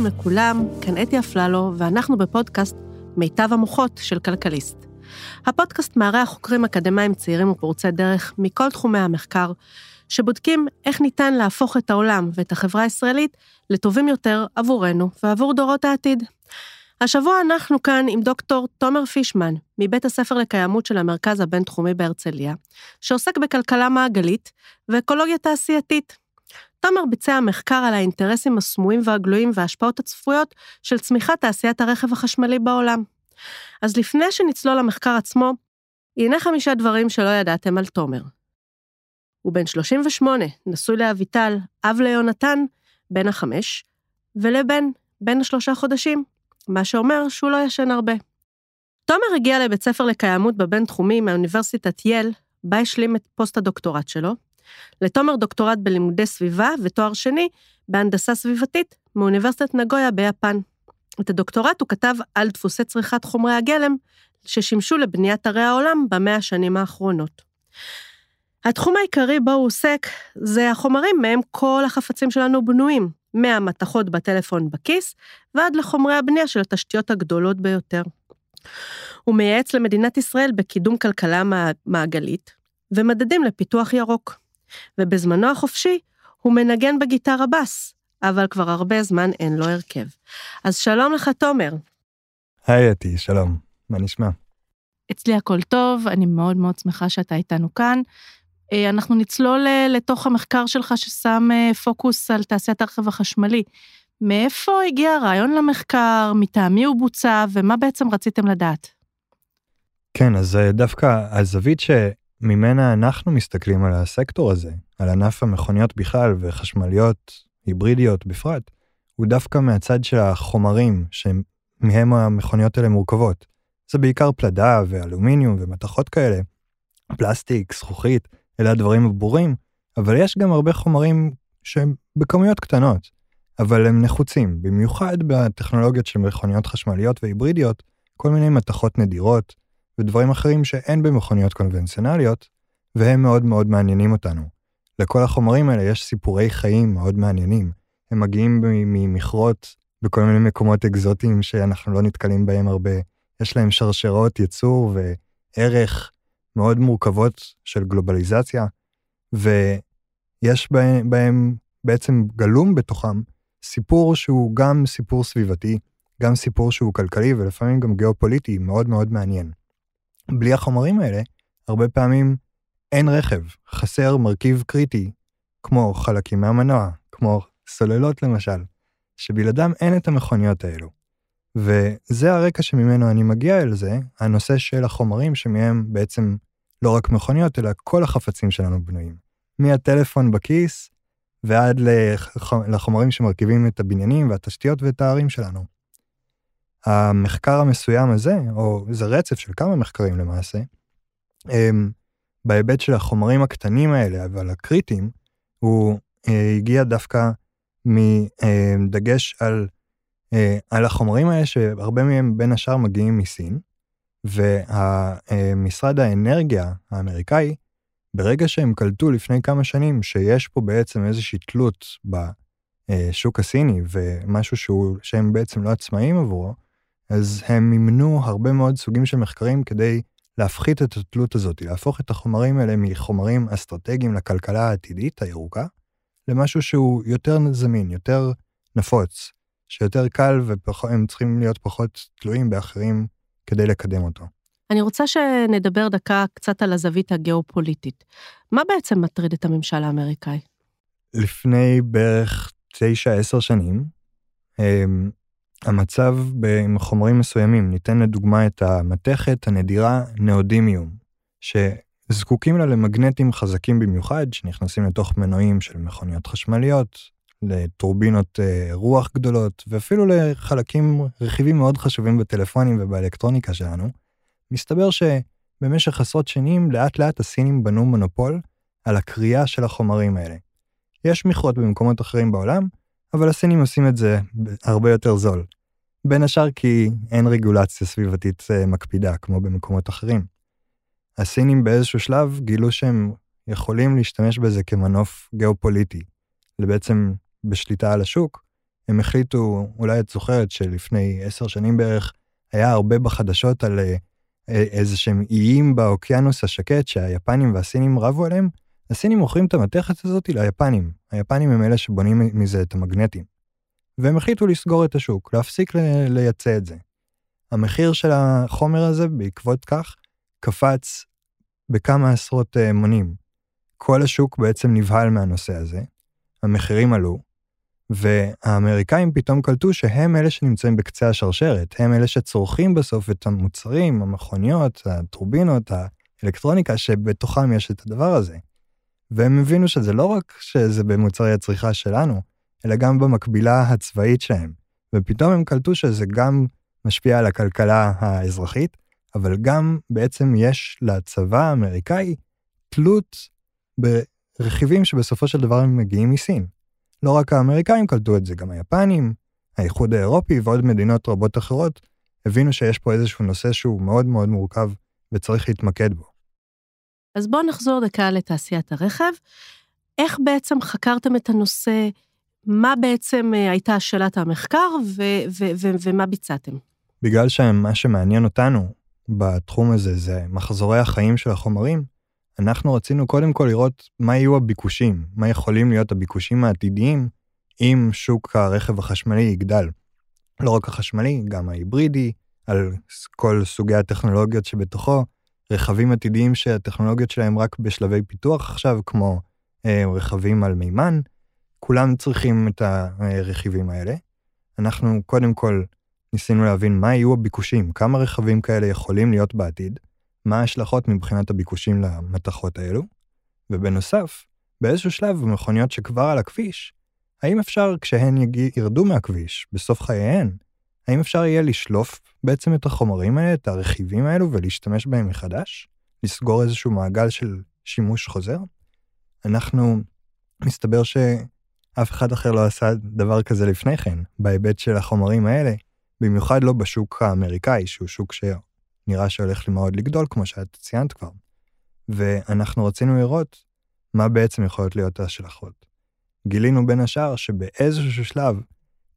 שלום לכולם, כאן אתי אפללו, ואנחנו בפודקאסט מיטב המוחות של כלכליסט. הפודקאסט מארח חוקרים אקדמאים צעירים ופורצי דרך מכל תחומי המחקר, שבודקים איך ניתן להפוך את העולם ואת החברה הישראלית לטובים יותר עבורנו ועבור דורות העתיד. השבוע אנחנו כאן עם דוקטור תומר פישמן, מבית הספר לקיימות של המרכז הבינתחומי בהרצליה, שעוסק בכלכלה מעגלית ואקולוגיה תעשייתית. תומר ביצע מחקר על האינטרסים הסמויים והגלויים וההשפעות הצפויות של צמיחת תעשיית הרכב החשמלי בעולם. אז לפני שנצלול למחקר עצמו, הנה חמישה דברים שלא ידעתם על תומר. הוא בן 38, נשוי לאביטל, אב ליונתן, בן החמש, ולבן, בן השלושה חודשים, מה שאומר שהוא לא ישן הרבה. תומר הגיע לבית ספר לקיימות בבינתחומי מאוניברסיטת יל, בה השלים את פוסט הדוקטורט שלו, לתומר דוקטורט בלימודי סביבה ותואר שני בהנדסה סביבתית מאוניברסיטת נגויה ביפן. את הדוקטורט הוא כתב על דפוסי צריכת חומרי הגלם ששימשו לבניית ערי העולם במאה השנים האחרונות. התחום העיקרי בו הוא עוסק זה החומרים מהם כל החפצים שלנו בנויים, מהמתכות בטלפון בכיס ועד לחומרי הבנייה של התשתיות הגדולות ביותר. הוא מייעץ למדינת ישראל בקידום כלכלה מעגלית ומדדים לפיתוח ירוק. ובזמנו החופשי הוא מנגן בגיטרה בס, אבל כבר הרבה זמן אין לו הרכב. אז שלום לך, תומר. היי אתי, שלום, מה נשמע? אצלי הכל טוב, אני מאוד מאוד שמחה שאתה איתנו כאן. אה, אנחנו נצלול אה, לתוך המחקר שלך ששם אה, פוקוס על תעשיית הרכב החשמלי. מאיפה הגיע הרעיון למחקר, מטעמי הוא בוצע, ומה בעצם רציתם לדעת? כן, אז דווקא הזווית שממנה אנחנו מסתכלים על הסקטור הזה, על ענף המכוניות בכלל וחשמליות היברידיות בפרט, הוא דווקא מהצד של החומרים שמהם המכוניות האלה מורכבות. זה בעיקר פלדה ואלומיניום ומתכות כאלה, פלסטיק, זכוכית, אלה הדברים הברורים, אבל יש גם הרבה חומרים שהם בכמויות קטנות, אבל הם נחוצים, במיוחד בטכנולוגיות של מכוניות חשמליות והיברידיות, כל מיני מתכות נדירות ודברים אחרים שאין במכוניות קונבנציונליות, והם מאוד מאוד מעניינים אותנו. לכל החומרים האלה יש סיפורי חיים מאוד מעניינים. הם מגיעים ממכרות בכל מיני מקומות אקזוטיים שאנחנו לא נתקלים בהם הרבה. יש להם שרשרות ייצור וערך מאוד מורכבות של גלובליזציה, ויש בהם, בהם בעצם גלום בתוכם סיפור שהוא גם סיפור סביבתי, גם סיפור שהוא כלכלי ולפעמים גם גיאופוליטי מאוד מאוד מעניין. בלי החומרים האלה, הרבה פעמים אין רכב, חסר מרכיב קריטי, כמו חלקים מהמנוע, כמו סוללות למשל, שבלעדם אין את המכוניות האלו. וזה הרקע שממנו אני מגיע אל זה, הנושא של החומרים שמהם בעצם לא רק מכוניות, אלא כל החפצים שלנו בנויים. מהטלפון בכיס ועד לחומרים שמרכיבים את הבניינים והתשתיות ואת הערים שלנו. המחקר המסוים הזה, או זה רצף של כמה מחקרים למעשה, הם, בהיבט של החומרים הקטנים האלה, אבל הקריטיים, הוא אה, הגיע דווקא מדגש על, אה, על החומרים האלה, שהרבה מהם בין השאר מגיעים מסין, ומשרד האנרגיה האמריקאי, ברגע שהם קלטו לפני כמה שנים שיש פה בעצם איזושהי תלות בשוק הסיני ומשהו שהוא, שהם בעצם לא עצמאים עבורו, אז הם מימנו הרבה מאוד סוגים של מחקרים כדי להפחית את התלות הזאת, להפוך את החומרים האלה מחומרים אסטרטגיים לכלכלה העתידית הירוקה, למשהו שהוא יותר זמין, יותר נפוץ, שיותר קל והם צריכים להיות פחות תלויים באחרים כדי לקדם אותו. אני רוצה שנדבר דקה קצת על הזווית הגיאופוליטית. מה בעצם מטריד את הממשל האמריקאי? לפני בערך תשע, עשר שנים, המצב בחומרים מסוימים, ניתן לדוגמה את המתכת הנדירה נאודימיום, שזקוקים לה למגנטים חזקים במיוחד, שנכנסים לתוך מנועים של מכוניות חשמליות, לטורבינות אה, רוח גדולות, ואפילו לחלקים, רכיבים מאוד חשובים בטלפונים ובאלקטרוניקה שלנו, מסתבר שבמשך עשרות שנים, לאט לאט הסינים בנו מונופול על הקריאה של החומרים האלה. יש מכרות במקומות אחרים בעולם, אבל הסינים עושים את זה הרבה יותר זול. בין השאר כי אין רגולציה סביבתית אה, מקפידה, כמו במקומות אחרים. הסינים באיזשהו שלב גילו שהם יכולים להשתמש בזה כמנוף גיאופוליטי, לבעצם בשליטה על השוק, הם החליטו, אולי את זוכרת שלפני עשר שנים בערך, היה הרבה בחדשות על אה, איזה שהם איים באוקיינוס השקט שהיפנים והסינים רבו עליהם, הסינים מוכרים את המתכת הזאת ליפנים. היפנים הם אלה שבונים מזה את המגנטים. והם החליטו לסגור את השוק, להפסיק לייצא את זה. המחיר של החומר הזה בעקבות כך קפץ בכמה עשרות אה, מונים. כל השוק בעצם נבהל מהנושא הזה, המחירים עלו, והאמריקאים פתאום קלטו שהם אלה שנמצאים בקצה השרשרת, הם אלה שצורכים בסוף את המוצרים, המכוניות, הטורבינות, האלקטרוניקה, שבתוכם יש את הדבר הזה. והם הבינו שזה לא רק שזה במוצרי הצריכה שלנו, אלא גם במקבילה הצבאית שלהם. ופתאום הם קלטו שזה גם משפיע על הכלכלה האזרחית, אבל גם בעצם יש לצבא האמריקאי תלות ברכיבים שבסופו של דבר הם מגיעים מסין. לא רק האמריקאים קלטו את זה, גם היפנים, האיחוד האירופי ועוד מדינות רבות אחרות הבינו שיש פה איזשהו נושא שהוא מאוד מאוד מורכב וצריך להתמקד בו. אז בואו נחזור דקה לתעשיית הרכב. איך בעצם חקרתם את הנושא? מה בעצם אה, הייתה שאלת המחקר ו- ו- ו- ומה ביצעתם? בגלל שמה שמעניין אותנו בתחום הזה זה מחזורי החיים של החומרים, אנחנו רצינו קודם כל לראות מה יהיו הביקושים, מה יכולים להיות הביקושים העתידיים אם שוק הרכב החשמלי יגדל. לא רק החשמלי, גם ההיברידי, על כל סוגי הטכנולוגיות שבתוכו, רכבים עתידיים שהטכנולוגיות שלהם רק בשלבי פיתוח עכשיו, כמו אה, רכבים על מימן, כולם צריכים את הרכיבים האלה. אנחנו קודם כל ניסינו להבין מה יהיו הביקושים, כמה רכבים כאלה יכולים להיות בעתיד, מה ההשלכות מבחינת הביקושים למתכות האלו, ובנוסף, באיזשהו שלב במכוניות שכבר על הכביש, האם אפשר כשהן ירדו מהכביש, בסוף חייהן, האם אפשר יהיה לשלוף בעצם את החומרים האלה, את הרכיבים האלו, ולהשתמש בהם מחדש? לסגור איזשהו מעגל של שימוש חוזר? אנחנו, מסתבר שאף אחד אחר לא עשה דבר כזה לפני כן, בהיבט של החומרים האלה, במיוחד לא בשוק האמריקאי, שהוא שוק שנראה שהולך מאוד לגדול, כמו שאת ציינת כבר. ואנחנו רצינו לראות מה בעצם יכולות להיות ההשלכות. גילינו בין השאר שבאיזשהו שלב,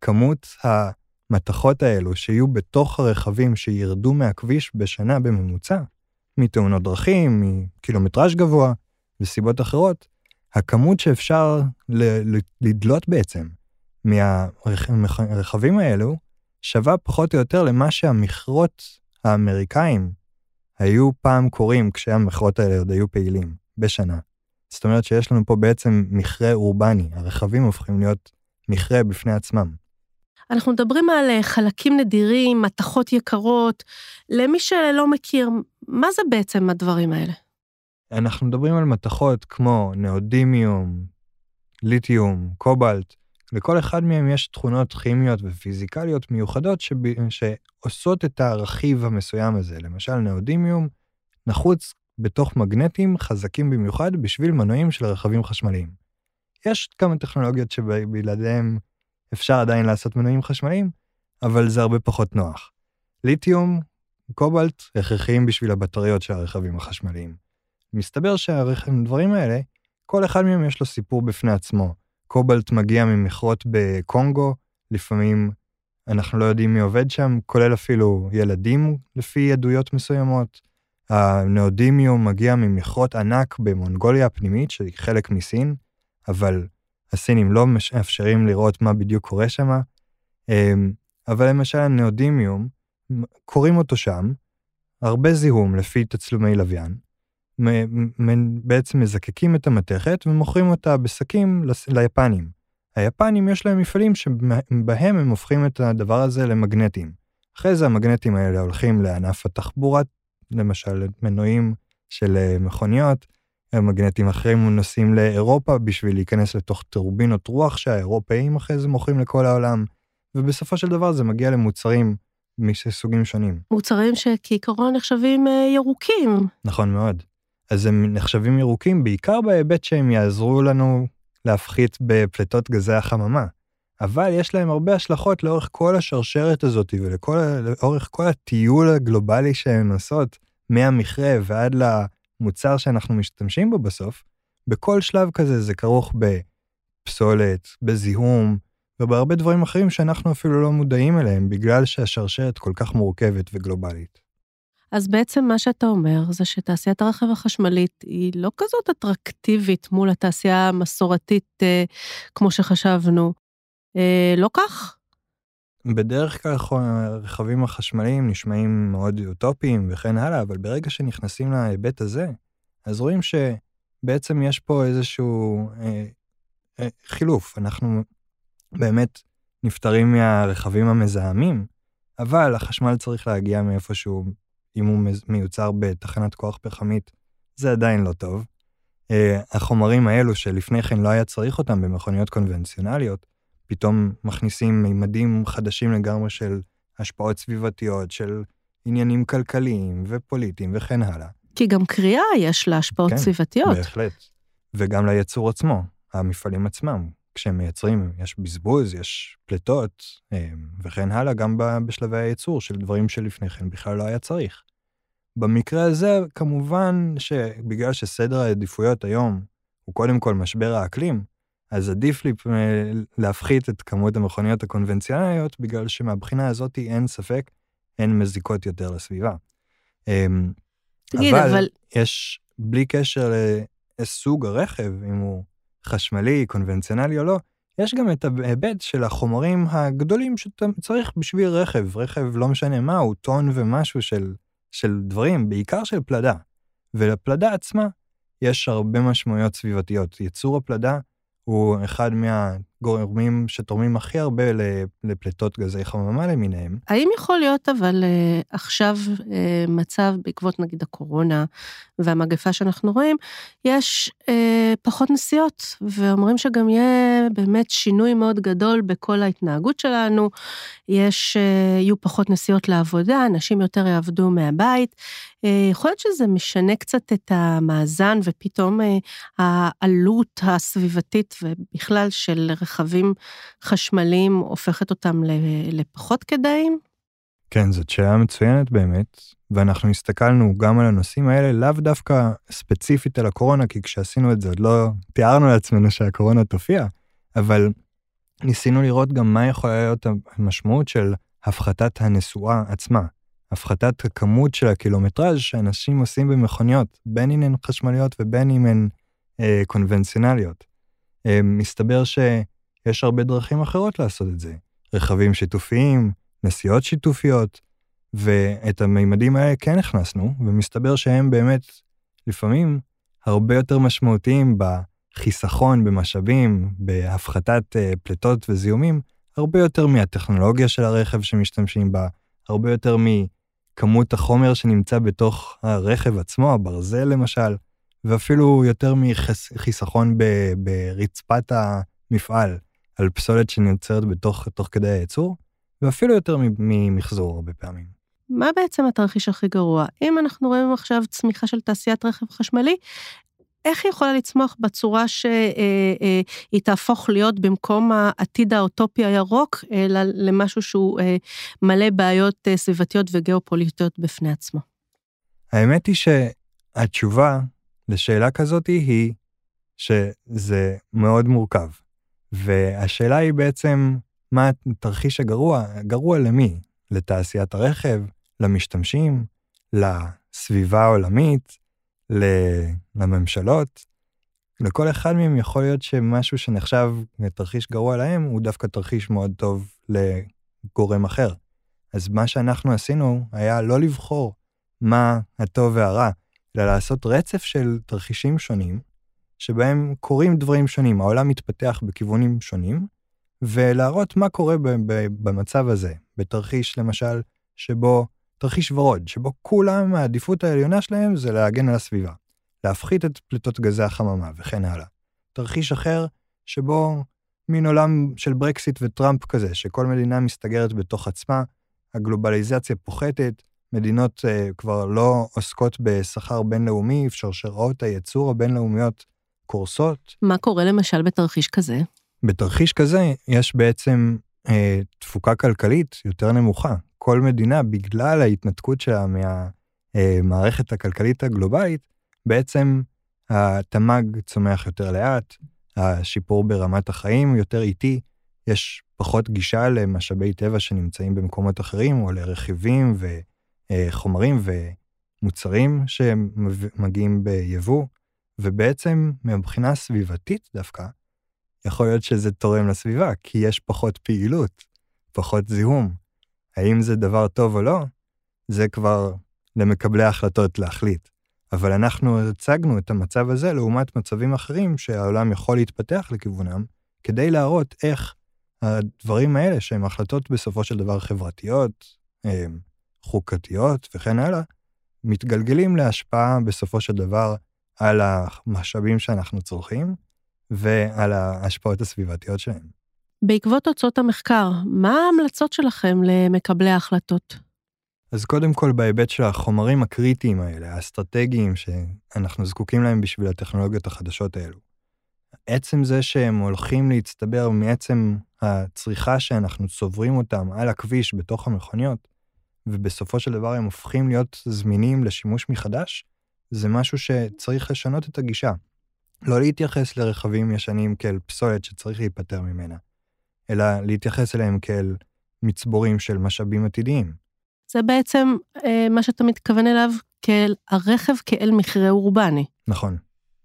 כמות המתכות האלו שיהיו בתוך הרכבים שירדו מהכביש בשנה בממוצע, מתאונות דרכים, מקילומטראז' גבוה וסיבות אחרות, הכמות שאפשר לדלות בעצם מהרכבים האלו שווה פחות או יותר למה שהמכרות האמריקאים היו פעם קורים כשהמכרות האלה עוד היו פעילים, בשנה. זאת אומרת שיש לנו פה בעצם מכרה אורבני, הרכבים הופכים להיות מכרה בפני עצמם. אנחנו מדברים על אה, חלקים נדירים, מתכות יקרות. למי שלא מכיר, מה זה בעצם הדברים האלה? אנחנו מדברים על מתכות כמו נאודימיום, ליתיום, קובלט, לכל אחד מהם יש תכונות כימיות ופיזיקליות מיוחדות שב... שעושות את הרכיב המסוים הזה. למשל, נאודימיום נחוץ בתוך מגנטים חזקים במיוחד בשביל מנועים של רכבים חשמליים. יש כמה טכנולוגיות שבלעדיהם אפשר עדיין לעשות מנועים חשמליים, אבל זה הרבה פחות נוח. ליתיום, קובלט, הכרחיים בשביל הבטריות של הרכבים החשמליים. מסתבר שהדברים האלה, כל אחד מהם יש לו סיפור בפני עצמו. קובלט מגיע ממכרות בקונגו, לפעמים אנחנו לא יודעים מי עובד שם, כולל אפילו ילדים לפי עדויות מסוימות. הנאודימיום מגיע ממכרות ענק במונגוליה הפנימית, שהיא חלק מסין, אבל הסינים לא מאפשרים לראות מה בדיוק קורה שם. אמ, אבל למשל הנאודימיום, קוראים אותו שם, הרבה זיהום לפי תצלומי לוויין, בעצם מזקקים את המתכת ומוכרים אותה בשקים ליפנים. היפנים יש להם מפעלים שבהם הם הופכים את הדבר הזה למגנטים. אחרי זה המגנטים האלה הולכים לענף התחבורה, למשל מנועים של אה, מכוניות, מגנטים אחרים נוסעים לאירופה בשביל להיכנס לתוך טורבינות רוח שהאירופאים אחרי זה מוכרים לכל העולם, ובסופו של דבר זה מגיע למוצרים מסוגים שונים. מוצרים שכעיקרון נחשבים אה, ירוקים. נכון מאוד. אז הם נחשבים ירוקים בעיקר בהיבט שהם יעזרו לנו להפחית בפליטות גזי החממה. אבל יש להם הרבה השלכות לאורך כל השרשרת הזאת ולאורך כל הטיול הגלובלי שהן עושות, מהמכרה ועד למוצר שאנחנו משתמשים בו בסוף. בכל שלב כזה זה כרוך בפסולת, בזיהום, ובהרבה דברים אחרים שאנחנו אפילו לא מודעים אליהם, בגלל שהשרשרת כל כך מורכבת וגלובלית. אז בעצם מה שאתה אומר זה שתעשיית הרכב החשמלית היא לא כזאת אטרקטיבית מול התעשייה המסורתית אה, כמו שחשבנו. אה, לא כך? בדרך כלל הרכבים החשמליים נשמעים מאוד אוטופיים וכן הלאה, אבל ברגע שנכנסים להיבט הזה, אז רואים שבעצם יש פה איזשהו אה, אה, חילוף. אנחנו באמת נפטרים מהרכבים המזהמים, אבל החשמל צריך להגיע מאיפשהו, אם הוא מיוצר בתחנת כוח פחמית, זה עדיין לא טוב. Uh, החומרים האלו שלפני כן לא היה צריך אותם במכוניות קונבנציונליות, פתאום מכניסים מימדים חדשים לגמרי של השפעות סביבתיות, של עניינים כלכליים ופוליטיים וכן הלאה. כי גם קריאה יש לה השפעות כן, סביבתיות. בהחלט. וגם ליצור עצמו, המפעלים עצמם. כשהם מייצרים, יש בזבוז, יש פליטות אה, וכן הלאה, גם בשלבי הייצור של דברים שלפני כן בכלל לא היה צריך. במקרה הזה, כמובן שבגלל שסדר העדיפויות היום הוא קודם כל משבר האקלים, אז עדיף לי אה, להפחית את כמות המכוניות הקונבנציונליות, בגלל שמהבחינה הזאת אין ספק, הן מזיקות יותר לסביבה. אמ, תגיד, אבל... אבל יש, בלי קשר לסוג הרכב, אם הוא חשמלי, קונבנציונלי או לא, יש גם את ההיבט של החומרים הגדולים שאתה צריך בשביל רכב. רכב, לא משנה מה, הוא טון ומשהו של, של דברים, בעיקר של פלדה. ולפלדה עצמה יש הרבה משמעויות סביבתיות. ייצור הפלדה وخد يعني הגורמים שתורמים הכי הרבה לפליטות גזי חממה למיניהם. האם יכול להיות אבל אה, עכשיו אה, מצב, בעקבות נגיד הקורונה והמגפה שאנחנו רואים, יש אה, פחות נסיעות, ואומרים שגם יהיה באמת שינוי מאוד גדול בכל ההתנהגות שלנו, יש, יהיו פחות נסיעות לעבודה, אנשים יותר יעבדו מהבית. יכול להיות שזה משנה קצת את המאזן, ופתאום העלות הסביבתית ובכלל של חשמליים הופכת אותם לפחות כדאיים? כן, זאת שאלה מצוינת באמת, ואנחנו הסתכלנו גם על הנושאים האלה, לאו דווקא ספציפית על הקורונה, כי כשעשינו את זה עוד לא תיארנו לעצמנו שהקורונה תופיע, אבל ניסינו לראות גם מה יכולה להיות המשמעות של הפחתת הנסועה עצמה, הפחתת הכמות של הקילומטראז' שאנשים עושים במכוניות, בין אם הן חשמליות ובין אם הן אה, קונבנציונליות. אה, מסתבר שיש הרבה דרכים אחרות לעשות את זה. רכבים שיתופיים, נסיעות שיתופיות, ואת המימדים האלה כן הכנסנו, ומסתבר שהם באמת לפעמים הרבה יותר משמעותיים בחיסכון במשאבים, בהפחתת uh, פליטות וזיהומים, הרבה יותר מהטכנולוגיה של הרכב שמשתמשים בה, הרבה יותר מכמות החומר שנמצא בתוך הרכב עצמו, הברזל למשל, ואפילו יותר מחיסכון ברצפת המפעל, על פסולת שנוצרת בתוך תוך כדי הייצור, ואפילו יותר ממחזור הרבה פעמים. מה בעצם התרחיש הכי גרוע? אם אנחנו רואים עכשיו צמיחה של תעשיית רכב חשמלי, איך היא יכולה לצמוח בצורה שהיא אה, אה, תהפוך להיות במקום העתיד האוטופי הירוק, אלא למשהו שהוא אה, מלא בעיות סביבתיות וגיאופוליטיות בפני עצמו? האמת היא שהתשובה לשאלה כזאת היא שזה מאוד מורכב. והשאלה היא בעצם, מה התרחיש הגרוע? גרוע למי? לתעשיית הרכב, למשתמשים, לסביבה העולמית, לממשלות. לכל אחד מהם יכול להיות שמשהו שנחשב לתרחיש גרוע להם, הוא דווקא תרחיש מאוד טוב לגורם אחר. אז מה שאנחנו עשינו היה לא לבחור מה הטוב והרע, אלא לעשות רצף של תרחישים שונים, שבהם קורים דברים שונים, העולם מתפתח בכיוונים שונים, ולהראות מה קורה במצב הזה, בתרחיש למשל, שבו, תרחיש ורוד, שבו כולם, העדיפות העליונה שלהם זה להגן על הסביבה, להפחית את פליטות גזי החממה וכן הלאה. תרחיש אחר, שבו מין עולם של ברקסיט וטראמפ כזה, שכל מדינה מסתגרת בתוך עצמה, הגלובליזציה פוחתת, מדינות uh, כבר לא עוסקות בשכר בינלאומי, שרשראות הייצור הבינלאומיות קורסות. מה קורה למשל בתרחיש כזה? בתרחיש כזה יש בעצם אה, תפוקה כלכלית יותר נמוכה. כל מדינה, בגלל ההתנתקות שלה מהמערכת אה, הכלכלית הגלובלית, בעצם התמ"ג צומח יותר לאט, השיפור ברמת החיים יותר איטי, יש פחות גישה למשאבי טבע שנמצאים במקומות אחרים, או לרכיבים וחומרים ומוצרים שמגיעים ביבוא, ובעצם מבחינה סביבתית דווקא, יכול להיות שזה תורם לסביבה, כי יש פחות פעילות, פחות זיהום. האם זה דבר טוב או לא? זה כבר למקבלי ההחלטות להחליט. אבל אנחנו הצגנו את המצב הזה לעומת מצבים אחרים שהעולם יכול להתפתח לכיוונם, כדי להראות איך הדברים האלה, שהם החלטות בסופו של דבר חברתיות, חוקתיות וכן הלאה, מתגלגלים להשפעה בסופו של דבר על המשאבים שאנחנו צורכים ועל ההשפעות הסביבתיות שלהם. בעקבות תוצאות המחקר, מה ההמלצות שלכם למקבלי ההחלטות? אז קודם כל בהיבט של החומרים הקריטיים האלה, האסטרטגיים שאנחנו זקוקים להם בשביל הטכנולוגיות החדשות האלו. עצם זה שהם הולכים להצטבר מעצם הצריכה שאנחנו צוברים אותם על הכביש בתוך המכוניות, ובסופו של דבר הם הופכים להיות זמינים לשימוש מחדש, זה משהו שצריך לשנות את הגישה. לא להתייחס לרכבים ישנים כאל פסולת שצריך להיפטר ממנה, אלא להתייחס אליהם כאל מצבורים של משאבים עתידיים. זה בעצם אה, מה שאתה מתכוון אליו כאל הרכב כאל מכרה אורבני. נכון,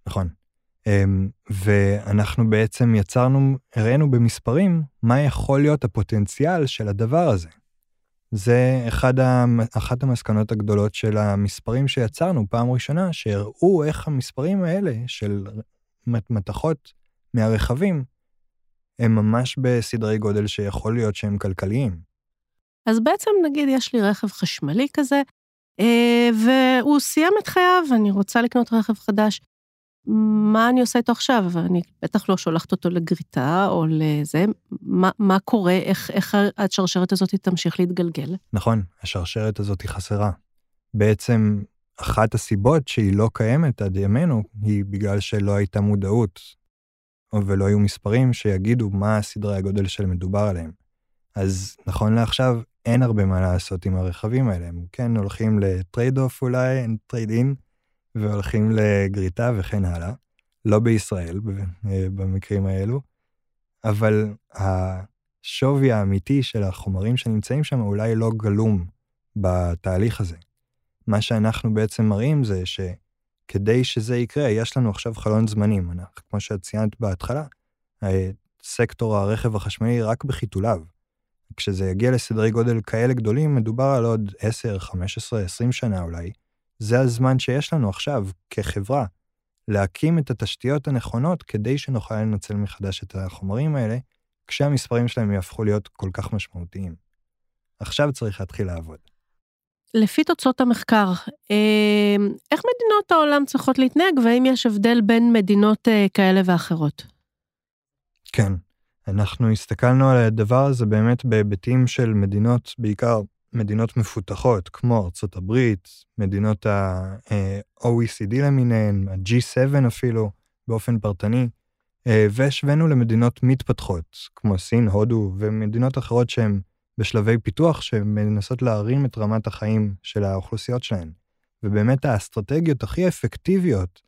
נכון. אה, ואנחנו בעצם יצרנו, הראינו במספרים מה יכול להיות הפוטנציאל של הדבר הזה. זה אחד ה, אחת המסקנות הגדולות של המספרים שיצרנו פעם ראשונה, שהראו איך המספרים האלה של מתכות מהרכבים, הם ממש בסדרי גודל שיכול להיות שהם כלכליים. אז בעצם נגיד יש לי רכב חשמלי כזה, אה, והוא סיים את חייו, אני רוצה לקנות רכב חדש. מה אני עושה איתו עכשיו? אני בטח לא שולחת אותו לגריטה או לזה, מה, מה קורה, איך, איך השרשרת הזאת תמשיך להתגלגל? נכון, השרשרת הזאת היא חסרה. בעצם, אחת הסיבות שהיא לא קיימת עד ימינו, היא בגלל שלא הייתה מודעות, ולא היו מספרים שיגידו מה סדרי הגודל שמדובר עליהם. אז נכון לעכשיו, אין הרבה מה לעשות עם הרכבים האלה. הם כן הולכים ל trade off אולי, trade in, והולכים לגריטה וכן הלאה. לא בישראל, אה, במקרים האלו, אבל השווי האמיתי של החומרים שנמצאים שם אולי לא גלום בתהליך הזה. מה שאנחנו בעצם מראים זה שכדי שזה יקרה, יש לנו עכשיו חלון זמנים. אנחנו, כמו שאת ציינת בהתחלה, סקטור הרכב החשמלי רק בחיתוליו. כשזה יגיע לסדרי גודל כאלה גדולים, מדובר על עוד 10, 15, 20 שנה אולי. זה הזמן שיש לנו עכשיו, כחברה, להקים את התשתיות הנכונות כדי שנוכל לנצל מחדש את החומרים האלה, כשהמספרים שלהם יהפכו להיות כל כך משמעותיים. עכשיו צריך להתחיל לעבוד. לפי תוצאות המחקר, אה, איך מדינות העולם צריכות להתנהג, והאם יש הבדל בין מדינות אה, כאלה ואחרות? כן, אנחנו הסתכלנו על הדבר הזה באמת בהיבטים של מדינות, בעיקר מדינות מפותחות, כמו ארצות הברית, מדינות ה-OECD למיניהן, ה-G7 אפילו, באופן פרטני, אה, והשווינו למדינות מתפתחות, כמו סין, הודו ומדינות אחרות שהן בשלבי פיתוח, שמנסות להרים את רמת החיים של האוכלוסיות שלהן. ובאמת האסטרטגיות הכי אפקטיביות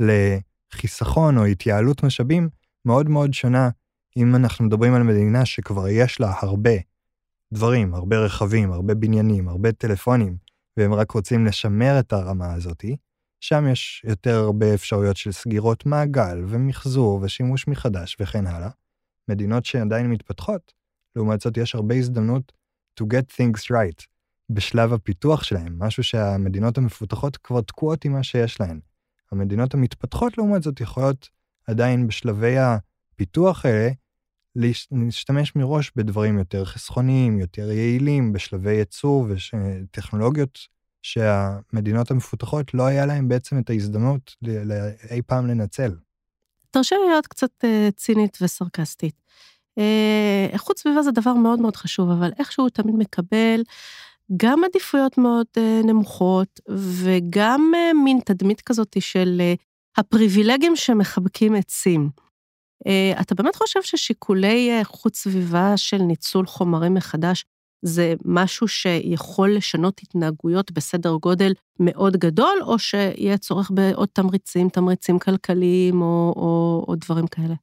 לחיסכון או התייעלות משאבים מאוד מאוד שונה אם אנחנו מדברים על מדינה שכבר יש לה הרבה דברים, הרבה רכבים, הרבה בניינים, הרבה טלפונים, והם רק רוצים לשמר את הרמה הזאתי, שם יש יותר הרבה אפשרויות של סגירות מעגל ומחזור ושימוש מחדש וכן הלאה. מדינות שעדיין מתפתחות, לעומת זאת יש הרבה הזדמנות to get things right בשלב הפיתוח שלהם, משהו שהמדינות המפותחות כבר תקועות עם מה שיש להן. המדינות המתפתחות, לעומת זאת, יכולות עדיין בשלבי הפיתוח האלה להשתמש מראש בדברים יותר חסכוניים, יותר יעילים, בשלבי ייצור וטכנולוגיות שהמדינות המפותחות לא היה להן בעצם את ההזדמנות אי פעם לנצל. תרשה לי להיות קצת אה, צינית וסרקסטית. אה, איכות סביבה זה דבר מאוד מאוד חשוב, אבל איכשהו הוא תמיד מקבל גם עדיפויות מאוד אה, נמוכות, וגם מין תדמית כזאת של הפריבילגים שמחבקים עצים. אה, אתה באמת חושב ששיקולי איכות סביבה של ניצול חומרים מחדש זה משהו שיכול לשנות התנהגויות בסדר גודל מאוד גדול, או שיהיה צורך בעוד תמריצים, תמריצים כלכליים או, או, או דברים כאלה?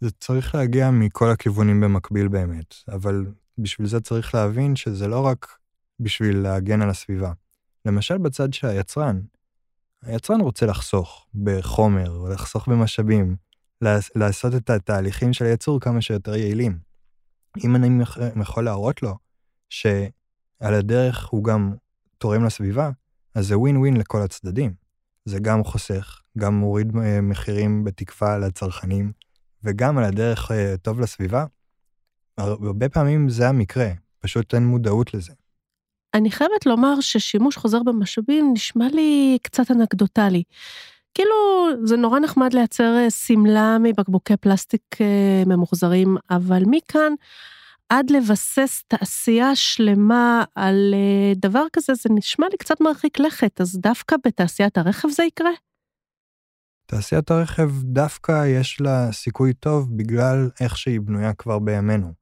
זה צריך להגיע מכל הכיוונים במקביל באמת, אבל בשביל זה צריך להבין שזה לא רק בשביל להגן על הסביבה. למשל בצד של היצרן, היצרן רוצה לחסוך בחומר, לחסוך במשאבים, לעשות את התהליכים של הייצור כמה שיותר יעילים. אם אני יכול להראות לו שעל הדרך הוא גם תורם לסביבה, אז זה ווין ווין לכל הצדדים. זה גם חוסך, גם מוריד אה, מחירים בתקווה לצרכנים, וגם על הדרך אה, טוב לסביבה. הרבה פעמים זה המקרה, פשוט אין מודעות לזה. אני חייבת לומר ששימוש חוזר במשאבים נשמע לי קצת אנקדוטלי. כאילו, זה נורא נחמד לייצר אה, שמלה מבקבוקי פלסטיק אה, ממוחזרים, אבל מכאן עד לבסס תעשייה שלמה על אה, דבר כזה, זה נשמע לי קצת מרחיק לכת, אז דווקא בתעשיית הרכב זה יקרה? תעשיית הרכב דווקא יש לה סיכוי טוב בגלל איך שהיא בנויה כבר בימינו.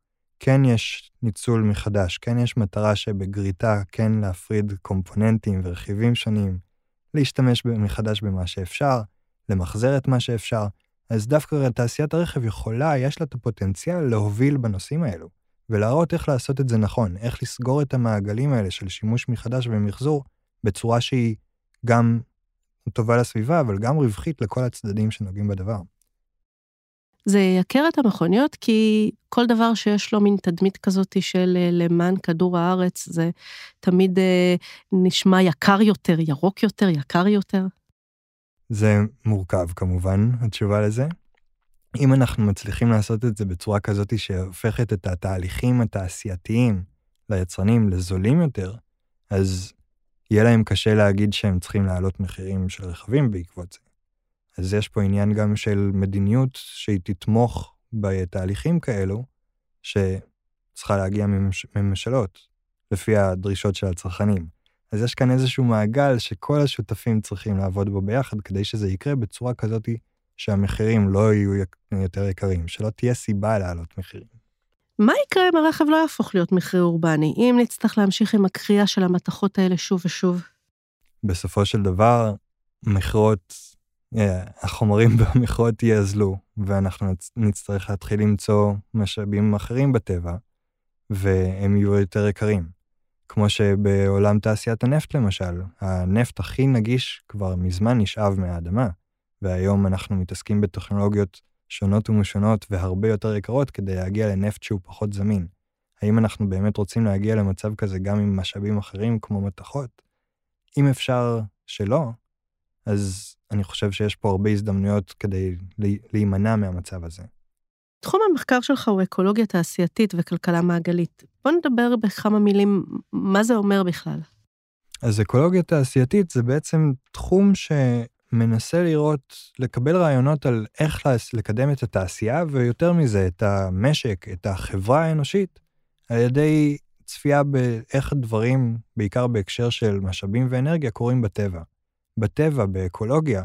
כן יש ניצול מחדש, כן יש מטרה שבגריטה כן להפריד קומפוננטים ורכיבים שונים, להשתמש מחדש במה שאפשר, למחזר את מה שאפשר, אז דווקא תעשיית הרכב יכולה, יש לה את הפוטנציאל להוביל בנושאים האלו, ולהראות איך לעשות את זה נכון, איך לסגור את המעגלים האלה של שימוש מחדש ומחזור בצורה שהיא גם טובה לסביבה, אבל גם רווחית לכל הצדדים שנוגעים בדבר. זה יקר את המכוניות, כי כל דבר שיש לו מין תדמית כזאת של אה, למען כדור הארץ, זה תמיד אה, נשמע יקר יותר, ירוק יותר, יקר יותר. זה מורכב כמובן, התשובה לזה. אם אנחנו מצליחים לעשות את זה בצורה כזאת שהופכת את התהליכים התעשייתיים ליצרנים לזולים יותר, אז יהיה להם קשה להגיד שהם צריכים להעלות מחירים של רכבים בעקבות זה. אז יש פה עניין גם של מדיניות שהיא תתמוך בתהליכים כאלו, שצריכה להגיע מממשלות, לפי הדרישות של הצרכנים. אז יש כאן איזשהו מעגל שכל השותפים צריכים לעבוד בו ביחד כדי שזה יקרה בצורה כזאת שהמחירים לא יהיו יותר יקרים, שלא תהיה סיבה להעלות מחירים. מה יקרה אם הרכב לא יהפוך להיות מחיר אורבני, אם נצטרך להמשיך עם הקריאה של המתכות האלה שוב ושוב? בסופו של דבר, מכרות החומרים במכרות יאזלו, ואנחנו נצטרך להתחיל למצוא משאבים אחרים בטבע, והם יהיו יותר יקרים. כמו שבעולם תעשיית הנפט למשל, הנפט הכי נגיש כבר מזמן נשאב מהאדמה, והיום אנחנו מתעסקים בטכנולוגיות שונות ומשונות והרבה יותר יקרות כדי להגיע לנפט שהוא פחות זמין. האם אנחנו באמת רוצים להגיע למצב כזה גם עם משאבים אחרים כמו מתכות? אם אפשר שלא, אז אני חושב שיש פה הרבה הזדמנויות כדי להימנע מהמצב הזה. תחום המחקר שלך הוא אקולוגיה תעשייתית וכלכלה מעגלית. בוא נדבר בכמה מילים, מה זה אומר בכלל? אז אקולוגיה תעשייתית זה בעצם תחום שמנסה לראות, לקבל רעיונות על איך לקדם את התעשייה, ויותר מזה, את המשק, את החברה האנושית, על ידי צפייה באיך הדברים, בעיקר בהקשר של משאבים ואנרגיה, קורים בטבע. בטבע, באקולוגיה,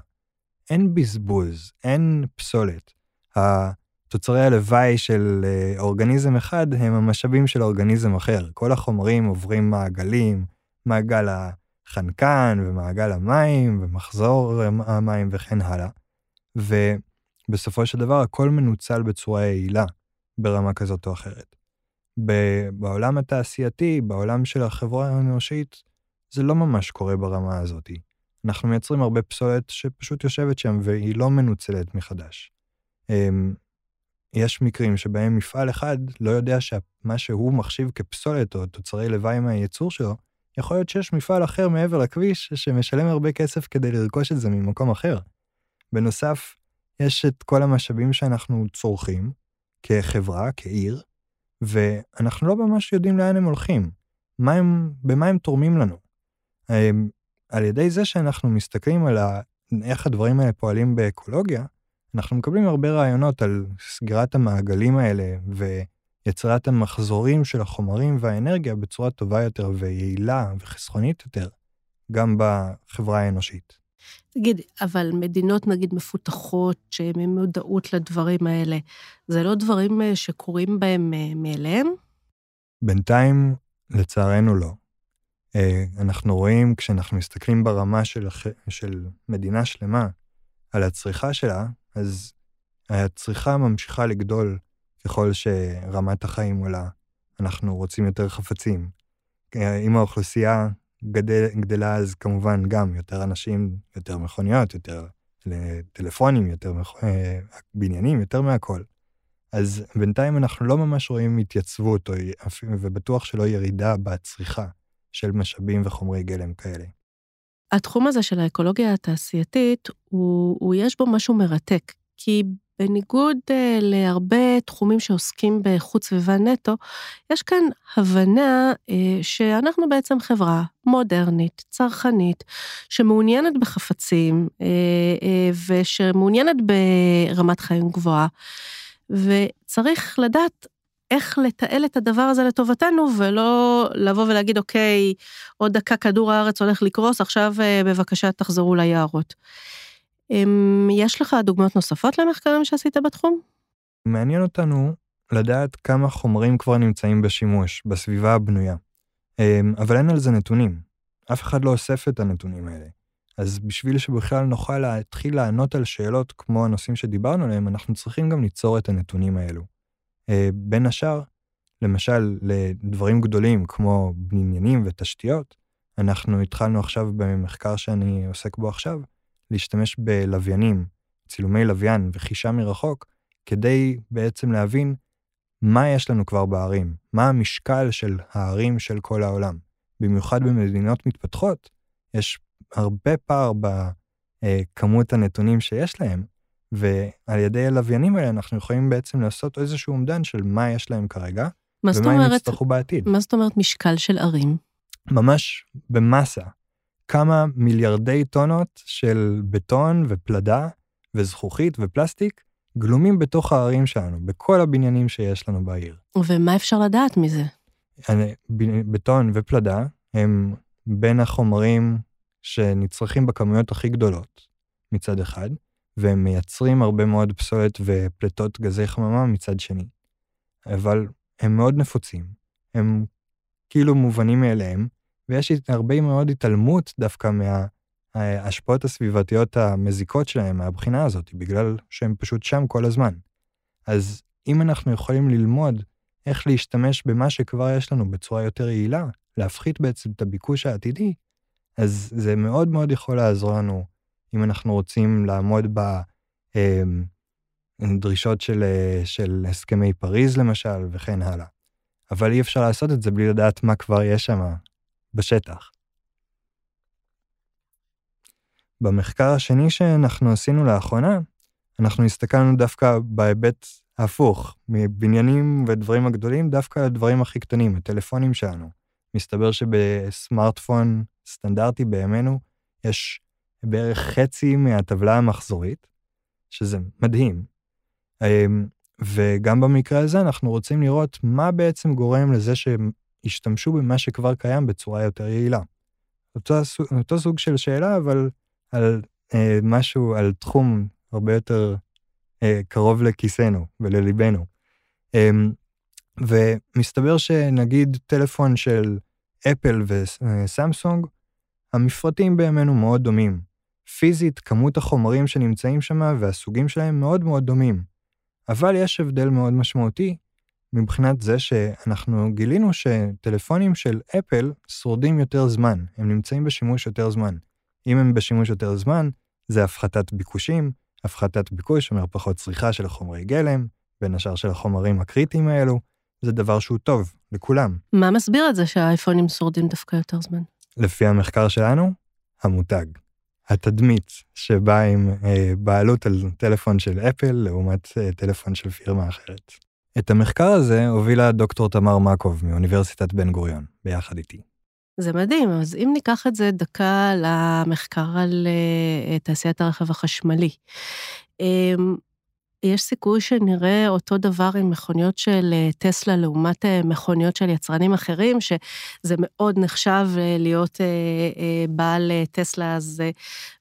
אין בזבוז, אין פסולת. התוצרי הלוואי של אה, אורגניזם אחד הם המשאבים של אורגניזם אחר. כל החומרים עוברים מעגלים, מעגל החנקן ומעגל המים ומחזור המים וכן הלאה. ובסופו של דבר הכל מנוצל בצורה יעילה ברמה כזאת או אחרת. בעולם התעשייתי, בעולם של החברה האנושית, זה לא ממש קורה ברמה הזאתי. אנחנו מייצרים הרבה פסולת שפשוט יושבת שם והיא לא מנוצלת מחדש. אמ, יש מקרים שבהם מפעל אחד לא יודע שמה שהוא מחשיב כפסולת או תוצרי לוואי מהייצור שלו, יכול להיות שיש מפעל אחר מעבר לכביש שמשלם הרבה כסף כדי לרכוש את זה ממקום אחר. בנוסף, יש את כל המשאבים שאנחנו צורכים כחברה, כעיר, ואנחנו לא ממש יודעים לאן הם הולכים, מה הם, במה הם תורמים לנו. על ידי זה שאנחנו מסתכלים על ה... איך הדברים האלה פועלים באקולוגיה, אנחנו מקבלים הרבה רעיונות על סגירת המעגלים האלה ויצירת המחזורים של החומרים והאנרגיה בצורה טובה יותר ויעילה וחסכונית יותר, גם בחברה האנושית. תגיד, אבל מדינות נגיד מפותחות, שהן עם מודעות לדברים האלה, זה לא דברים אה, שקורים בהם אה, מאליהם? בינתיים, לצערנו לא. אה, אנחנו רואים, כשאנחנו מסתכלים ברמה של, של מדינה שלמה על הצריכה שלה, אז הצריכה ממשיכה לגדול ככל שרמת החיים עולה. אנחנו רוצים יותר חפצים. אם האוכלוסייה גדל, גדלה, אז כמובן גם יותר אנשים, יותר מכוניות, יותר טלפונים, יותר מכ... אה, בניינים, יותר מהכל. אז בינתיים אנחנו לא ממש רואים התייצבות, או... ובטוח שלא ירידה בצריכה של משאבים וחומרי גלם כאלה. התחום הזה של האקולוגיה התעשייתית, הוא, הוא יש בו משהו מרתק, כי בניגוד uh, להרבה תחומים שעוסקים באיכות סביבה נטו, יש כאן הבנה uh, שאנחנו בעצם חברה מודרנית, צרכנית, שמעוניינת בחפצים uh, uh, ושמעוניינת ברמת חיים גבוהה, וצריך לדעת איך לתעל את הדבר הזה לטובתנו, ולא לבוא ולהגיד, אוקיי, עוד דקה כדור הארץ הולך לקרוס, עכשיו בבקשה תחזרו ליערות. אמ, יש לך דוגמאות נוספות למחקרים שעשית בתחום? מעניין אותנו לדעת כמה חומרים כבר נמצאים בשימוש בסביבה הבנויה, אמ, אבל אין על זה נתונים. אף אחד לא אוסף את הנתונים האלה. אז בשביל שבכלל נוכל להתחיל לענות על שאלות כמו הנושאים שדיברנו עליהם, אנחנו צריכים גם ליצור את הנתונים האלו. אה, בין השאר, למשל, לדברים גדולים כמו בניינים ותשתיות, אנחנו התחלנו עכשיו במחקר שאני עוסק בו עכשיו, להשתמש בלוויינים, צילומי לוויין וחישה מרחוק, כדי בעצם להבין מה יש לנו כבר בערים, מה המשקל של הערים של כל העולם. במיוחד במדינות מתפתחות, יש הרבה פער בכמות הנתונים שיש להם, ועל ידי הלוויינים האלה אנחנו יכולים בעצם לעשות איזשהו אומדן של מה יש להם כרגע, ומה אומרת, הם יצטרכו בעתיד. מה זאת אומרת משקל של ערים? ממש במסה. כמה מיליארדי טונות של בטון ופלדה וזכוכית ופלסטיק גלומים בתוך הערים שלנו, בכל הבניינים שיש לנו בעיר. ומה אפשר לדעת מזה? בטון ופלדה הם בין החומרים שנצרכים בכמויות הכי גדולות מצד אחד, והם מייצרים הרבה מאוד פסולת ופליטות גזי חממה מצד שני. אבל הם מאוד נפוצים, הם כאילו מובנים מאליהם, ויש הרבה מאוד התעלמות דווקא מההשפעות הסביבתיות המזיקות שלהם מהבחינה הזאת, בגלל שהם פשוט שם כל הזמן. אז אם אנחנו יכולים ללמוד איך להשתמש במה שכבר יש לנו בצורה יותר יעילה, להפחית בעצם את הביקוש העתידי, אז זה מאוד מאוד יכול לעזור לנו אם אנחנו רוצים לעמוד בדרישות אמ, של, של הסכמי פריז למשל, וכן הלאה. אבל אי אפשר לעשות את זה בלי לדעת מה כבר יש שם בשטח. במחקר השני שאנחנו עשינו לאחרונה, אנחנו הסתכלנו דווקא בהיבט ההפוך, מבניינים ודברים הגדולים, דווקא הדברים הכי קטנים, הטלפונים שלנו. מסתבר שבסמארטפון סטנדרטי בימינו יש בערך חצי מהטבלה המחזורית, שזה מדהים. אמ, וגם במקרה הזה אנחנו רוצים לראות מה בעצם גורם לזה שהם ישתמשו במה שכבר קיים בצורה יותר יעילה. אותו, אותו סוג של שאלה, אבל על אה, משהו, על תחום הרבה יותר אה, קרוב לכיסנו ולליבנו. אה, ומסתבר שנגיד טלפון של אפל וסמסונג, המפרטים בימינו מאוד דומים. פיזית, כמות החומרים שנמצאים שם והסוגים שלהם מאוד מאוד דומים. אבל יש הבדל מאוד משמעותי מבחינת זה שאנחנו גילינו שטלפונים של אפל שורדים יותר זמן, הם נמצאים בשימוש יותר זמן. אם הם בשימוש יותר זמן, זה הפחתת ביקושים, הפחתת ביקוש אומר פחות צריכה של חומרי גלם, בין השאר של החומרים הקריטיים האלו, זה דבר שהוא טוב לכולם. מה מסביר את זה שהאייפונים שורדים דווקא יותר זמן? לפי המחקר שלנו, המותג. התדמית שבאה עם אה, בעלות על טלפון של אפל לעומת אה, טלפון של פירמה אחרת. את המחקר הזה הובילה דוקטור תמר מקוב מאוניברסיטת בן גוריון, ביחד איתי. זה מדהים, אז אם ניקח את זה דקה למחקר על uh, תעשיית הרכב החשמלי. Um, יש סיכוי שנראה אותו דבר עם מכוניות של uh, טסלה לעומת uh, מכוניות של יצרנים אחרים, שזה מאוד נחשב uh, להיות בעל טסלה, אז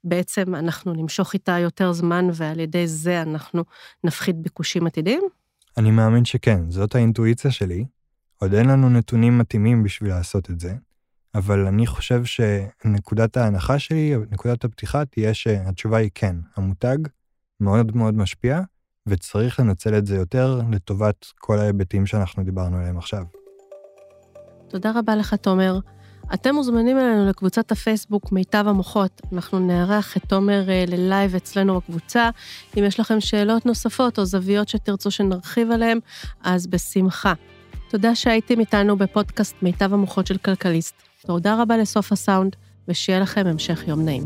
בעצם אנחנו נמשוך איתה יותר זמן, ועל ידי זה אנחנו נפחית ביקושים עתידיים? אני מאמין שכן, זאת האינטואיציה שלי. עוד אין לנו נתונים מתאימים בשביל לעשות את זה, אבל אני חושב שנקודת ההנחה שלי, נקודת הפתיחה תהיה שהתשובה היא כן. המותג מאוד מאוד משפיע, וצריך לנצל את זה יותר לטובת כל ההיבטים שאנחנו דיברנו עליהם עכשיו. תודה רבה לך, תומר. אתם מוזמנים אלינו לקבוצת הפייסבוק מיטב המוחות. אנחנו נארח את תומר אה, ללייב אצלנו בקבוצה. אם יש לכם שאלות נוספות או זוויות שתרצו שנרחיב עליהן, אז בשמחה. תודה שהייתם איתנו בפודקאסט מיטב המוחות של כלכליסט. תודה רבה לסוף הסאונד, ושיהיה לכם המשך יום נעים.